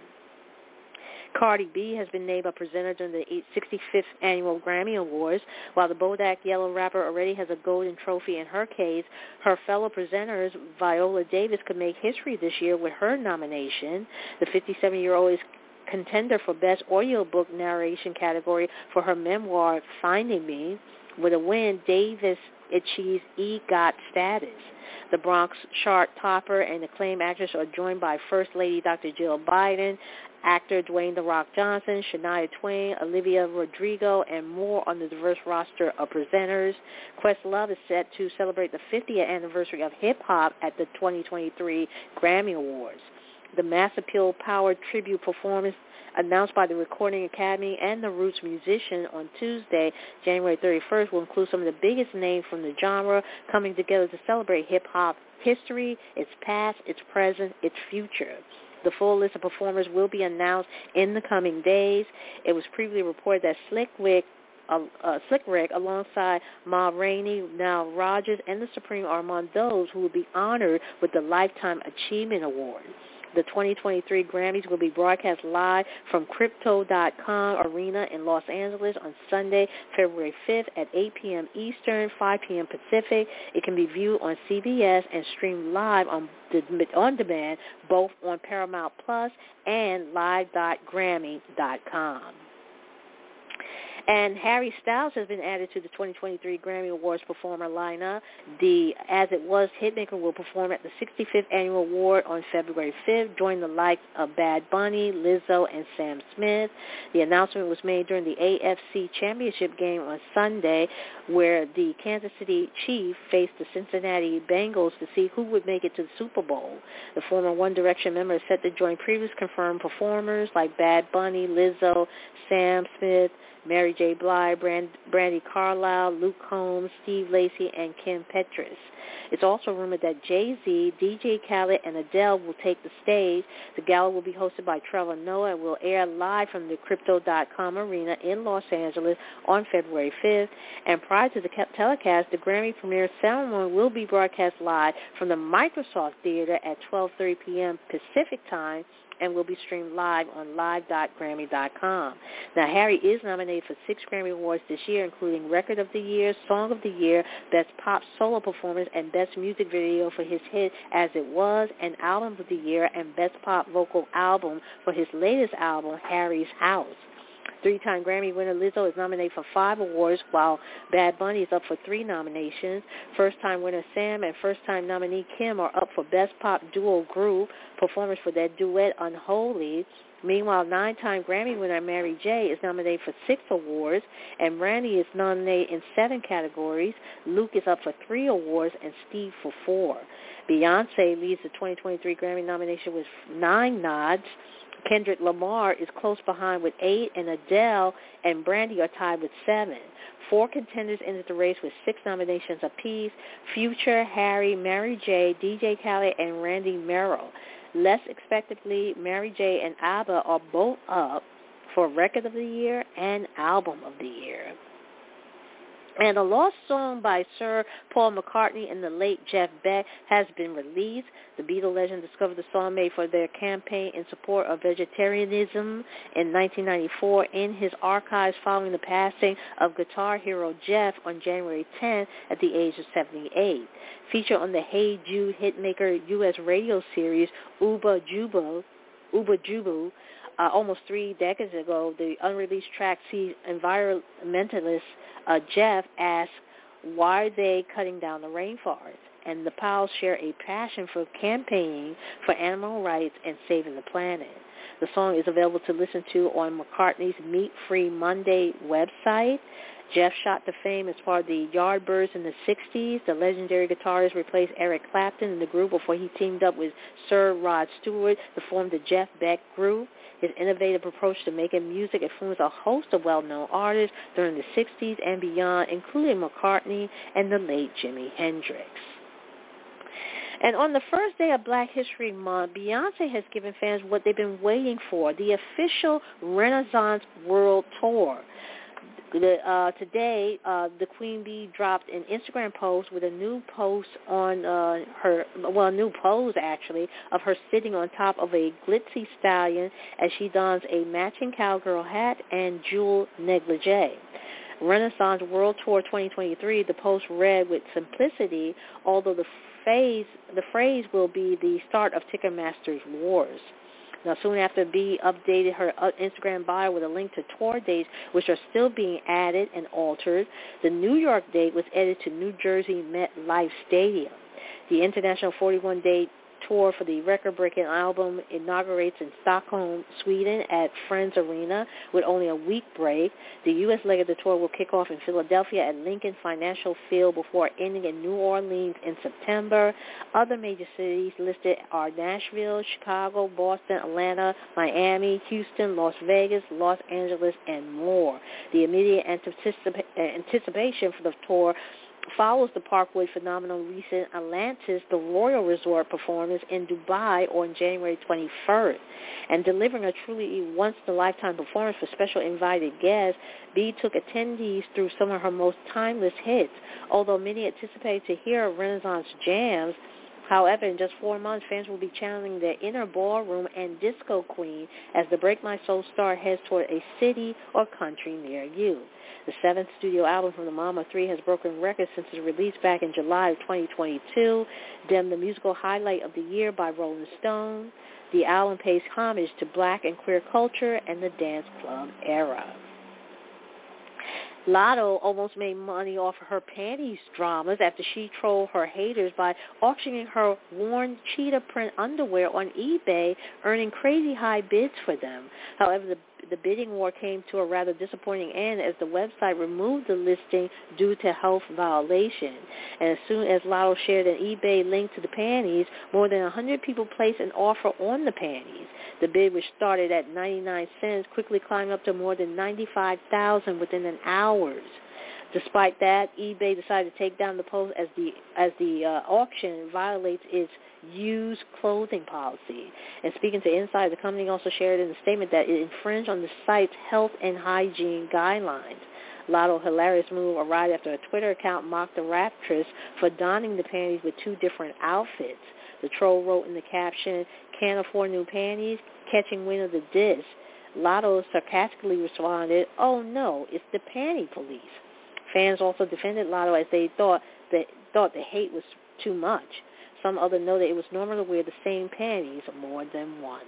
Speaker 2: Cardi B has been named a presenter during the 65th annual Grammy Awards. While the Bodak Yellow rapper already has a golden trophy in her case, her fellow presenters Viola Davis could make history this year with her nomination. The 57-year-old is contender for Best Audiobook Narration category for her memoir, Finding Me. With a win, Davis achieves EGOT status. The Bronx chart topper and acclaimed actress are joined by First Lady Dr. Jill Biden, actor Dwayne The Rock Johnson, Shania Twain, Olivia Rodrigo, and more on the diverse roster of presenters. Questlove is set to celebrate the 50th anniversary of hip-hop at the 2023 Grammy Awards. The Mass Appeal Power tribute performance announced by the Recording Academy and the Roots musician on Tuesday, January 31st, will include some of the biggest names from the genre coming together to celebrate hip-hop history, its past, its present, its future. The full list of performers will be announced in the coming days. It was previously reported that Slick Rick uh, uh, Slick Rick alongside Ma Rainey, Nile Rodgers, and the Supreme are among those who will be honored with the Lifetime Achievement Award. The 2023 Grammys will be broadcast live from Crypto.com Arena in Los Angeles on Sunday, February 5th at 8 p.m. Eastern, 5 p.m. Pacific. It can be viewed on CBS and streamed live on, on demand both on Paramount Plus and live.grammy.com. And Harry Styles has been added to the 2023 Grammy Awards performer lineup. The As It Was hitmaker will perform at the 65th annual award on February 5th, joining the likes of Bad Bunny, Lizzo, and Sam Smith. The announcement was made during the AFC Championship game on Sunday, where the Kansas City Chiefs faced the Cincinnati Bengals to see who would make it to the Super Bowl. The former One Direction member is set to join previous confirmed performers like Bad Bunny, Lizzo, Sam Smith, Mary J. Blige, Brand, Brandi Carlile, Luke Combs, Steve Lacy, and Kim Petras. It's also rumored that Jay-Z, DJ Khaled, and Adele will take the stage. The gala will be hosted by Trevor Noah and will air live from the Crypto.com Arena in Los Angeles on February 5th. And prior to the telecast, the Grammy premiere ceremony will be broadcast live from the Microsoft Theater at 12.30 p.m. Pacific Time and will be streamed live on live.grammy.com. Now, Harry is nominated for six Grammy Awards this year, including Record of the Year, Song of the Year, Best Pop Solo Performance, and Best Music Video for his hit As It Was, and Album of the Year, and Best Pop Vocal Album for his latest album, Harry's House. Three-time Grammy winner Lizzo is nominated for five awards, while Bad Bunny is up for three nominations. First-time winner Sam and first-time nominee Kim are up for Best Pop Duo Group performance for their duet Unholy. Meanwhile, nine-time Grammy winner Mary J. is nominated for six awards, and Brandi is nominated in seven categories. Luke is up for three awards, and Steve for four. Beyonce leads the 2023 Grammy nomination with nine nods. Kendrick Lamar is close behind with eight, and Adele and Brandi are tied with seven. Four contenders entered the race with six nominations apiece. Future, Harry, Mary J., DJ Khaled, and Randy Merrill. Less expectedly, Mary J. and ABBA are both up for Record of the Year and Album of the Year. And a lost song by Sir Paul McCartney and the late Jeff Beck has been released. The Beatle legend discovered the song made for their campaign in support of vegetarianism in 1994 in his archives following the passing of guitar hero Jeff on January 10 at the age of 78. Featured on the Hey Jude hitmaker U.S. radio series Oobu Joobu, Oobu Joobu, uh, almost three decades ago, the unreleased track sees environmentalist uh, Jeff ask, why are they cutting down the rainforest? And the Powells share a passion for campaigning for animal rights and saving the planet. The song is available to listen to on McCartney's Meat Free Monday website. Jeff shot to fame as part of the Yardbirds in the 60s. The legendary guitarist replaced Eric Clapton in the group before he teamed up with Sir Rod Stewart to form the Jeff Beck Group. His innovative approach to making music influenced a host of well-known artists during the 60s and beyond, including McCartney and the late Jimi Hendrix. And on the first day of Black History Month, Beyonce has given fans what they've been waiting for, the official Renaissance World Tour. Uh, today, uh, the Queen Bee dropped an Instagram post with a new post on uh, her, well, a new pose actually, of her sitting on top of a glitzy stallion as she dons a matching cowgirl hat and jewel negligee. Renaissance World Tour 2023, the post read with simplicity, although the phrase, the phrase will be the start of Ticketmaster's wars. Now, soon after, B updated her uh, Instagram bio with a link to tour dates, which are still being added and altered. The New York date was added to New Jersey MetLife Stadium. The international 41-day tour for the record-breaking album inaugurates in Stockholm, Sweden at Friends Arena with only a week break. The U.S. leg of the tour will kick off in Philadelphia at Lincoln Financial Field before ending in New Orleans in September. Other major cities listed are Nashville, Chicago, Boston, Atlanta, Miami, Houston, Las Vegas, Los Angeles, and more. The immediate anticipation for the tour follows the Parkway phenomenal recent Atlantis, the Royal Resort performance in Dubai on January 21st. And delivering a truly once-in-a-lifetime performance for special invited guests, B took attendees through some of her most timeless hits. Although many anticipated to hear Renaissance jams, However, in just four months, fans will be channeling their inner ballroom and disco queen as the Break My Soul star heads toward a city or country near you. The seventh studio album from the Mama 3 has broken records since its release back in July of 2022. Deemed the musical highlight of the year by Rolling Stone. The album pays homage to black and queer culture and the dance club era. Latto almost made money off of her panties dramas after she trolled her haters by auctioning her worn cheetah print underwear on eBay, earning crazy high bids for them. However, the the bidding war came to a rather disappointing end as the website removed the listing due to health violation. And as soon as Latto shared an eBay link to the panties, more than 100 people placed an offer on the panties. The bid, which started at 99 cents, quickly climbed up to more than 95,000 within an hours. Despite that, eBay decided to take down the post as the as the uh, auction violates its used clothing policy. And speaking to Inside, the company also shared in a statement that it infringed on the site's health and hygiene guidelines. Latto hilarious move arrived after a Twitter account mocked the raptress for donning the panties with two different outfits. The troll wrote in the caption, can't afford new panties, catching wind of the dish. Latto sarcastically responded, oh no, it's the panty police. Fans also defended Latto as they thought that thought the hate was too much. Some other noted it was normal to wear the same panties more than once.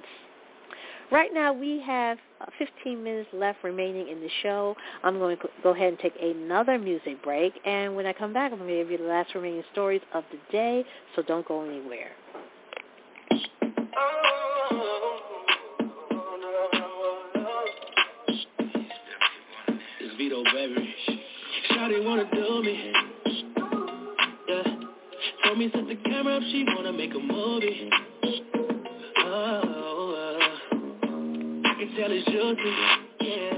Speaker 2: Right now we have uh, 15 minutes left remaining in the show. I'm going to go ahead and take another music break, and when I come back, I'm going to give you the last remaining stories of the day, so don't go anywhere.
Speaker 7: It's Vedo, baby. Shawty wanna do me Yeah Told me set the camera up, she wanna make a movie. Oh, uh. tell it's yours, yeah.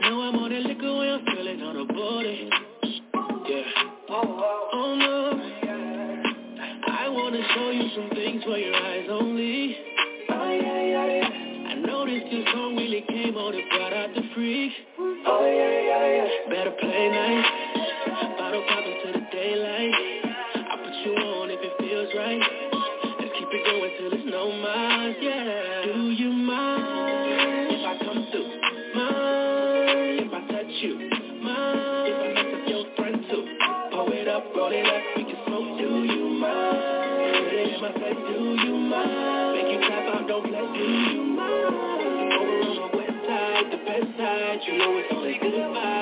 Speaker 7: Know I'm on that liquor when I'm feeling on the body, yeah. Oh no, I wanna show you some things for your eyes only. Oh yeah, yeah, yeah. I noticed your song really came on and brought out the freak. Oh yeah, yeah, yeah. Better play nice. Bottle popping to the daylight. I put you on if it feels right. Let's keep it going till there's no mind, yeah. Do you mind if I come through? Mind if I touch you? Mind if I mess up your friend too? Pull it up, roll it up, you know it's only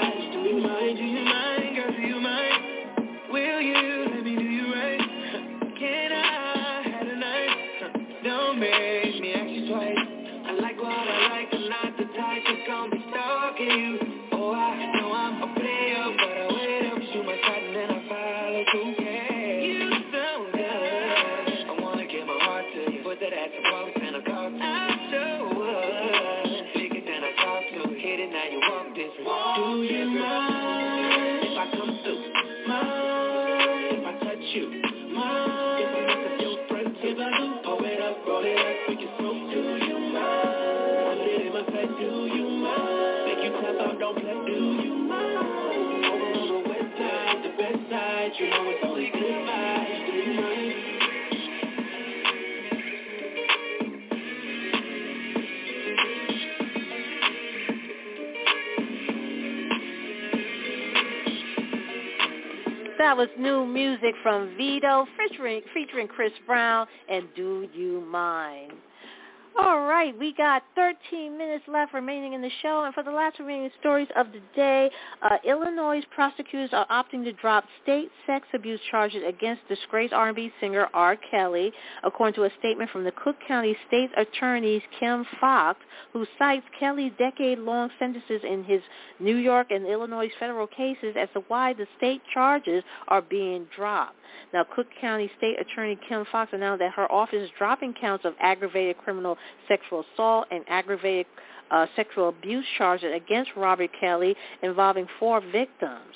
Speaker 2: Was new music from Vedo featuring, featuring Chris Brown and Do You Mind? All right, we got 13 minutes left remaining in the show, and for the last remaining stories of the day, uh, Illinois prosecutors are opting to drop state sex abuse charges against disgraced R&B singer R. Kelly, according to a statement from the Cook County State Attorney Kim Foxx, who cites Kelly's decade-long sentences in his New York and Illinois federal cases as to why the state charges are being dropped. Now, Cook County State Attorney Kim Foxx announced that her office is dropping counts of aggravated criminal sexual assault and aggravated uh, sexual abuse charges against Robert Kelly involving four victims.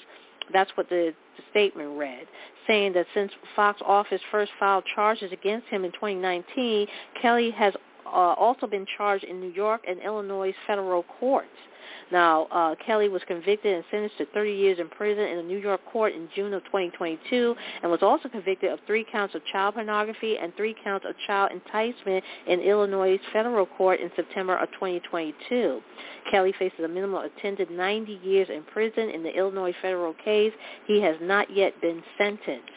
Speaker 2: That's what the, the statement read, saying that since Foxx office first filed charges against him in 2019, Kelly has uh, also been charged in New York and Illinois federal courts. Now, uh, Kelly was convicted and sentenced to 30 years in prison in a New York court in June of 2022 and was also convicted of three counts of child pornography and three counts of child enticement in Illinois federal court in September of 2022. Kelly faces a minimum of 10 to 90 years in prison in the Illinois federal case. He has not yet been sentenced.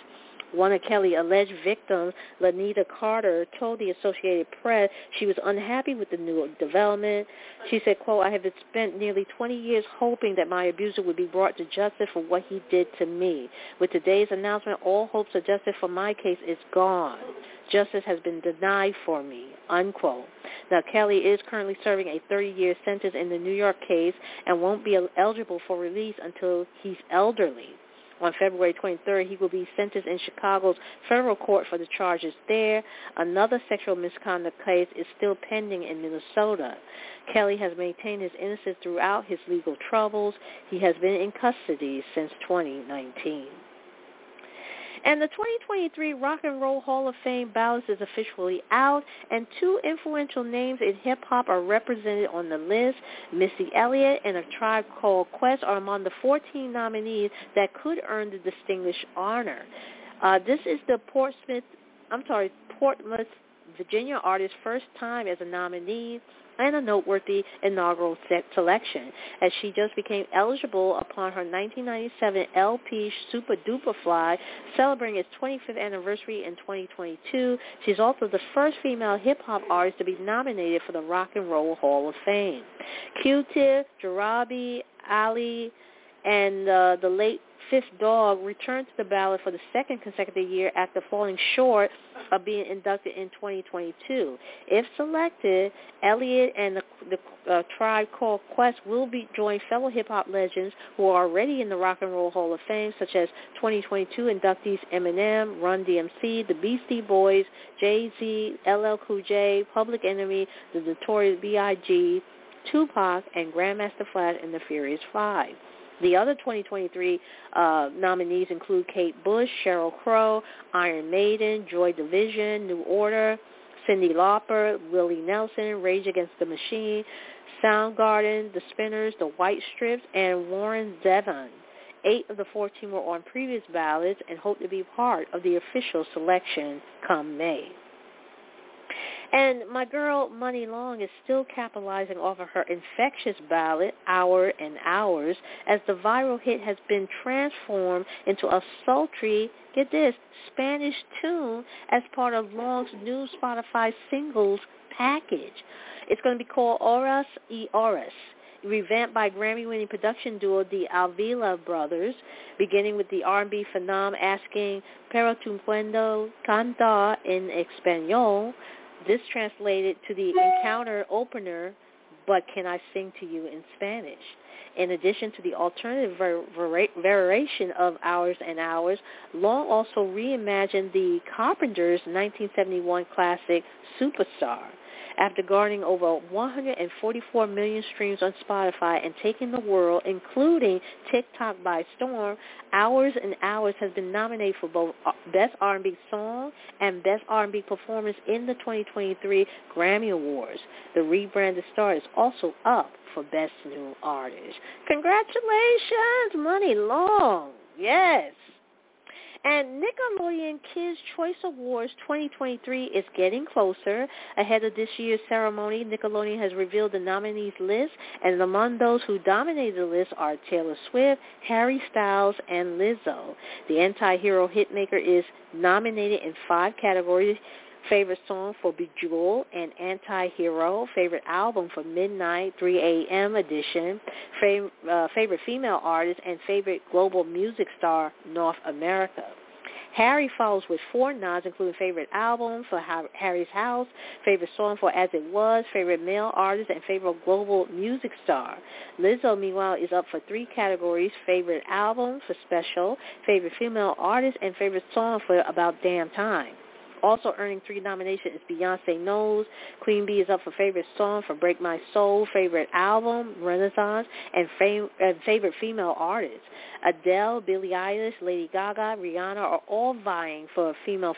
Speaker 2: One of Kelly's alleged victims, Lanita Carter, told the Associated Press she was unhappy with the new development. She said, quote, I have spent nearly 20 years hoping that my abuser would be brought to justice for what he did to me. With today's announcement, all hopes of justice for my case is gone. Justice has been denied for me, unquote. Now, Kelly is currently serving a 30-year sentence in the New York case and won't be eligible for release until he's elderly. On February 23rd, he will be sentenced in Chicago's federal court for the charges there. Another sexual misconduct case is still pending in Minnesota. Kelly has maintained his innocence throughout his legal troubles. He has been in custody since 2019. And the 2023 Rock and Roll Hall of Fame ballot is officially out, and two influential names in hip-hop are represented on the list. Missy Elliott and A Tribe Called Quest are among the 14 nominees that could earn the distinguished honor. Uh, this is the Portsmouth, I'm sorry, Portsmouth, Virginia artist's first time as a nominee and a noteworthy inaugural selection, as she just became eligible upon her 1997 LP Supa Dupa Fly, celebrating its 25th anniversary in 2022. She's also the first female hip-hop artist to be nominated for the Rock and Roll Hall of Fame. Q-Tip, Jarobi, Ali, and uh, the late Phife Dawg returned to the ballot for the second consecutive year after falling short of being inducted in 2022. If selected, Elliott and the, the uh, Tribe Called Quest will be join fellow hip-hop legends who are already in the Rock and Roll Hall of Fame, such as 2022 inductees Eminem, Run DMC, the Beastie Boys, Jay-Z, LL Cool J, Public Enemy, the Notorious B.I.G., Tupac, and Grandmaster Flash and the Furious Five. The other 2023 uh, nominees include Kate Bush, Sheryl Crow, Iron Maiden, Joy Division, New Order, Cyndi Lauper, Willie Nelson, Rage Against the Machine, Soundgarden, The Spinners, The White Stripes, and Warren Zevon. Eight of the 14 were on previous ballots and hope to be part of the official selection come May. And my girl Muni Long is still capitalizing off of her infectious ballad, Hour and Hours, as the viral hit has been transformed into a sultry, get this, Spanish tune as part of Long's new Spotify singles package. It's going to be called Horas y Horas revamped by Grammy-winning production duo the Avila Brothers, beginning with the R&B phenom asking Pero tu puedo cantar en español, this translated to the encounter opener, but can I sing to you in Spanish? In addition to the alternative variation of Hours and Hours, Long also reimagined the Carpenters' 1971 classic Superstar after garnering over 144 million streams on Spotify and taking the world, including TikTok, by storm, Hours and Hours has been nominated for both uh, Best R&B Song and Best R&B Performance in the 2023 Grammy Awards. The rebranded star is also up for Best New Artist. Congratulations, Muni Long. Yes. And Nickelodeon Kids Choice Awards 2023 is getting closer. Ahead of this year's ceremony, Nickelodeon has revealed the nominees list, and among those who dominated the list are Taylor Swift, Harry Styles, and Lizzo. The anti-hero hitmaker is nominated in five categories favorite song for Bejeweled and Anti-Hero, favorite album for Midnight 3 a.m. edition, uh, favorite female artist, and favorite global music star North America. Harry follows with four nods, including favorite album for Harry's House, favorite song for As It Was, favorite male artist, and favorite global music star. Lizzo, meanwhile, is up for three categories, favorite album for Special, favorite female artist, and favorite song for About Damn Time. Also earning three nominations is Beyonce Knowles. Queen Bee is up for Favorite Song for Break My Soul, Favorite Album, Renaissance, and, fam- and Favorite Female Artist. Adele, Billie Eilish, Lady Gaga, Rihanna are all vying for female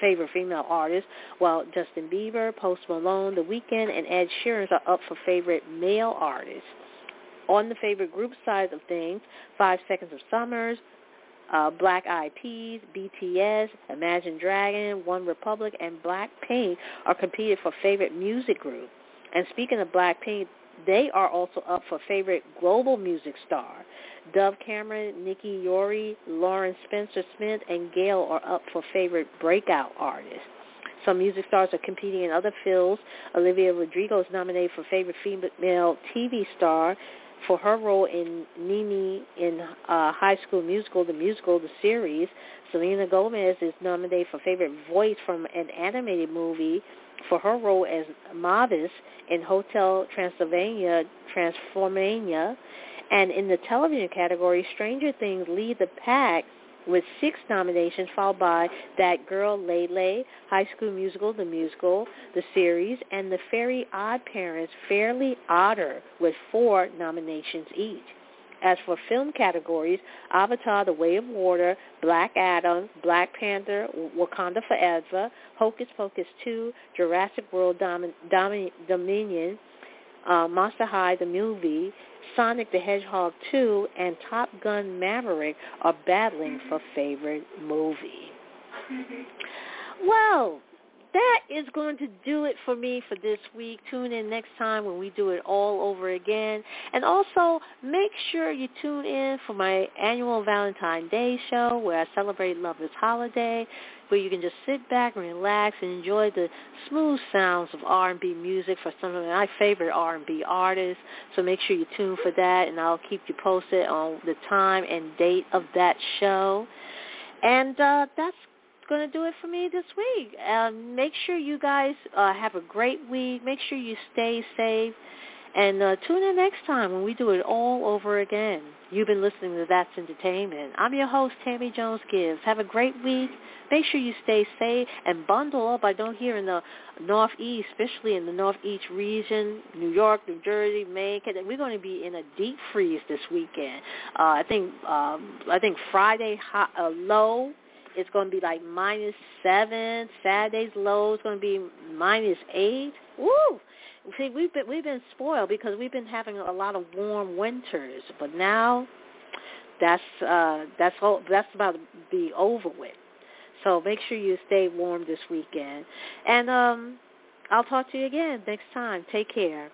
Speaker 2: favorite female artist, while Justin Bieber, Post Malone, The Weeknd, and Ed Sheeran are up for favorite male artists. On the favorite group side of things, Five Seconds of Summers, uh, Black Eyed Peas, BTS, Imagine Dragon, One Republic, and Blackpink are competing for favorite music group. And speaking of Blackpink, they are also up for favorite global music star. Dove Cameron, Nicky Youre, Lauren Spencer Smith, and GAYLE are up for favorite breakout artist. Some music stars are competing in other fields. Olivia Rodrigo is nominated for favorite female TV star for her role in Nini in uh, High School Musical, the musical, the series. Selena Gomez is nominated for favorite voice from an animated movie for her role as Mavis in Hotel Transylvania, Transformania. And in the television category, Stranger Things lead the pack with six nominations, followed by That Girl Lay, High School Musical, the musical, the series, and The Very Odd Parents, Fairly Odder, with four nominations each. As for film categories, Avatar, The Way of Water, Black Adam, Black Panther, Wakanda Forever, Hocus Pocus 2, Jurassic World Dom- Dom- Dominion, uh, Monster High, the movie, Sonic the Hedgehog 2 and Top Gun Maverick are battling for favorite movie. Well, that is going to do it for me for this week. Tune in next time when we do it all over again. And also, make sure you tune in for my annual Valentine's Day show where I celebrate Lover's Holiday, where you can just sit back and relax and enjoy the smooth sounds of R&B music for some of my favorite R&B artists. So make sure you tune for that, and I'll keep you posted on the time and date of that show. And uh, that's going to do it for me this week. Um, make sure you guys uh, have a great week. Make sure you stay safe. And uh, tune in next time when we do it all over again. You've been listening to That's Entertainment. I'm your host, Tammy Jones Gibbs. Have a great week. Make sure you stay safe and bundle up. I don't hear in the Northeast, especially in the Northeast region, New York, New Jersey, Maine. We're going to be in a deep freeze this weekend. Uh, I think um, I think Friday high, uh, low it's going to be like minus seven. Saturday's low is going to be minus eight. Woo! See, we've been we've been spoiled because we've been having a lot of warm winters, but now that's uh, that's all, that's about to be over with. So make sure you stay warm this weekend, and um, I'll talk to you again next time. Take care.